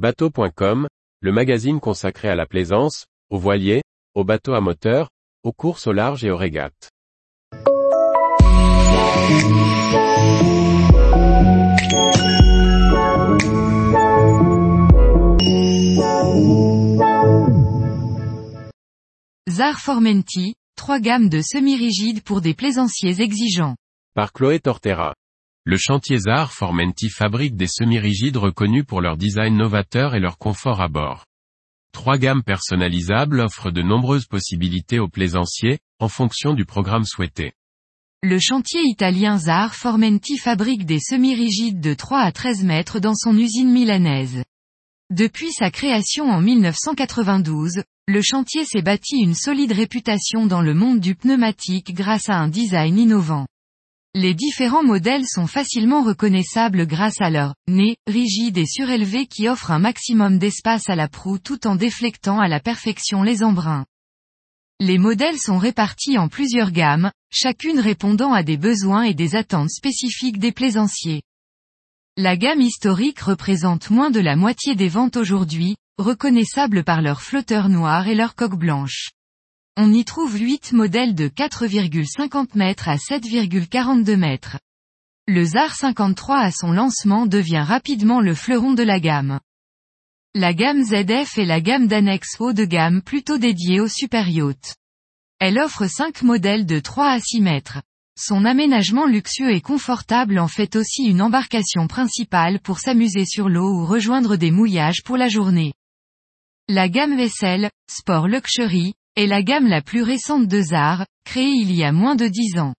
Bateau.com, le magazine consacré à la plaisance, aux voiliers, aux bateaux à moteur, aux courses au large et aux régates. Zar Formenti, trois gammes de semi-rigides pour des plaisanciers exigeants. Par Chloé Tortera. Le chantier Zar Formenti fabrique des semi-rigides reconnus pour leur design novateur et leur confort à bord. Trois gammes personnalisables offrent de nombreuses possibilités aux plaisanciers, en fonction du programme souhaité. Le chantier italien Zar Formenti fabrique des semi-rigides de 3 à 13 mètres dans son usine milanaise. Depuis sa création en 1992, le chantier s'est bâti une solide réputation dans le monde du pneumatique grâce à un design innovant. Les différents modèles sont facilement reconnaissables grâce à leur nez rigide et surélevé qui offre un maximum d'espace à la proue tout en déflectant à la perfection les embruns. Les modèles sont répartis en plusieurs gammes, chacune répondant à des besoins et des attentes spécifiques des plaisanciers. La gamme historique représente moins de la moitié des ventes aujourd'hui, reconnaissables par leur flotteur noir et leur coque blanche. On y trouve 8 modèles de 4,50 mètres à 7,42 mètres. Le ZAR 53 à son lancement devient rapidement le fleuron de la gamme. La gamme ZF est la gamme d'annexe haut de gamme plutôt dédiée aux super yachts. Elle offre 5 modèles de 3 à 6 mètres. Son aménagement luxueux et confortable en fait aussi une embarcation principale pour s'amuser sur l'eau ou rejoindre des mouillages pour la journée. La gamme vaisselle, Sport Luxury, est la gamme la plus récente de Zar, créée il y a moins de 10 ans.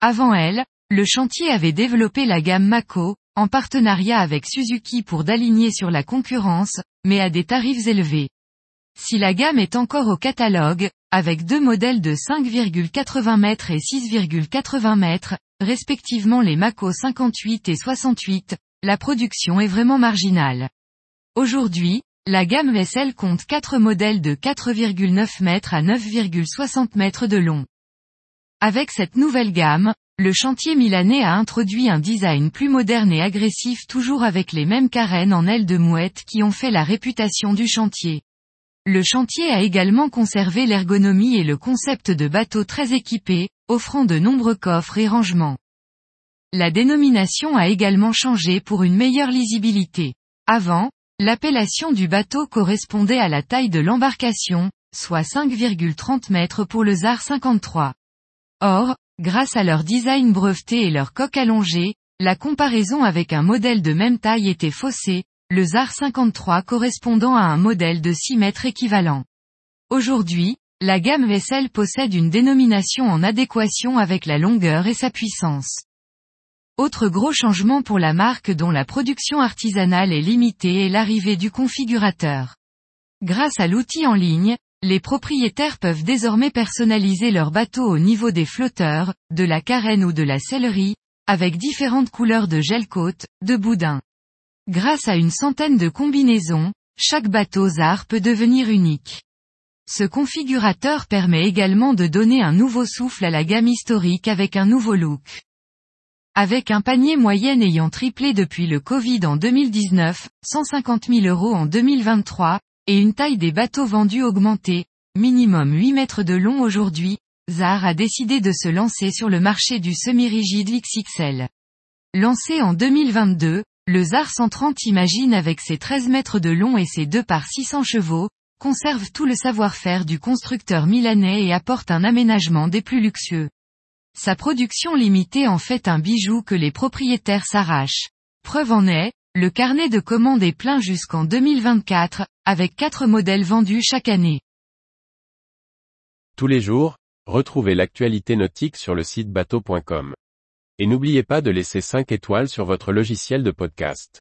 Avant elle, le chantier avait développé la gamme Mako, en partenariat avec Suzuki pour d'aligner sur la concurrence, mais à des tarifs élevés. Si la gamme est encore au catalogue, avec deux modèles de 5,80 mètres et 6,80 mètres, respectivement les Mako 58 et 68, la production est vraiment marginale. Aujourd'hui, la gamme vaisselle compte 4 modèles de 4,9 mètres à 9,60 mètres de long. Avec cette nouvelle gamme, le chantier milanais a introduit un design plus moderne et agressif toujours avec les mêmes carènes en ailes de mouette qui ont fait la réputation du chantier. Le chantier a également conservé l'ergonomie et le concept de bateau très équipé, offrant de nombreux coffres et rangements. La dénomination a également changé pour une meilleure lisibilité. Avant, L'appellation du bateau correspondait à la taille de l'embarcation, soit 5,30 mètres pour le ZAR 53. Or, grâce à leur design breveté et leur coque allongée, la comparaison avec un modèle de même taille était faussée, le ZAR 53 correspondant à un modèle de 6 mètres équivalent. Aujourd'hui, la gamme vaisselle possède une dénomination en adéquation avec la longueur et sa puissance. Autre gros changement pour la marque dont la production artisanale est limitée est l'arrivée du configurateur. Grâce à l'outil en ligne, les propriétaires peuvent désormais personnaliser leur bateau au niveau des flotteurs, de la carène ou de la sellerie, avec différentes couleurs de gel côte, de boudin. Grâce à une centaine de combinaisons, chaque bateau ZAR peut devenir unique. Ce configurateur permet également de donner un nouveau souffle à la gamme historique avec un nouveau look. Avec un panier moyen ayant triplé depuis le Covid en 2019, 150 000 euros en 2023, et une taille des bateaux vendus augmentée, minimum 8 mètres de long aujourd'hui, Zar a décidé de se lancer sur le marché du semi-rigide XXL. Lancé en 2022, le Zar 130 imagine avec ses 13 mètres de long et ses 2 par 600 chevaux, conserve tout le savoir-faire du constructeur milanais et apporte un aménagement des plus luxueux. Sa production limitée en fait un bijou que les propriétaires s'arrachent. Preuve en est, le carnet de commandes est plein jusqu'en 2024, avec 4 modèles vendus chaque année. Tous les jours, retrouvez l'actualité nautique sur le site bateau.com. Et n'oubliez pas de laisser 5 étoiles sur votre logiciel de podcast.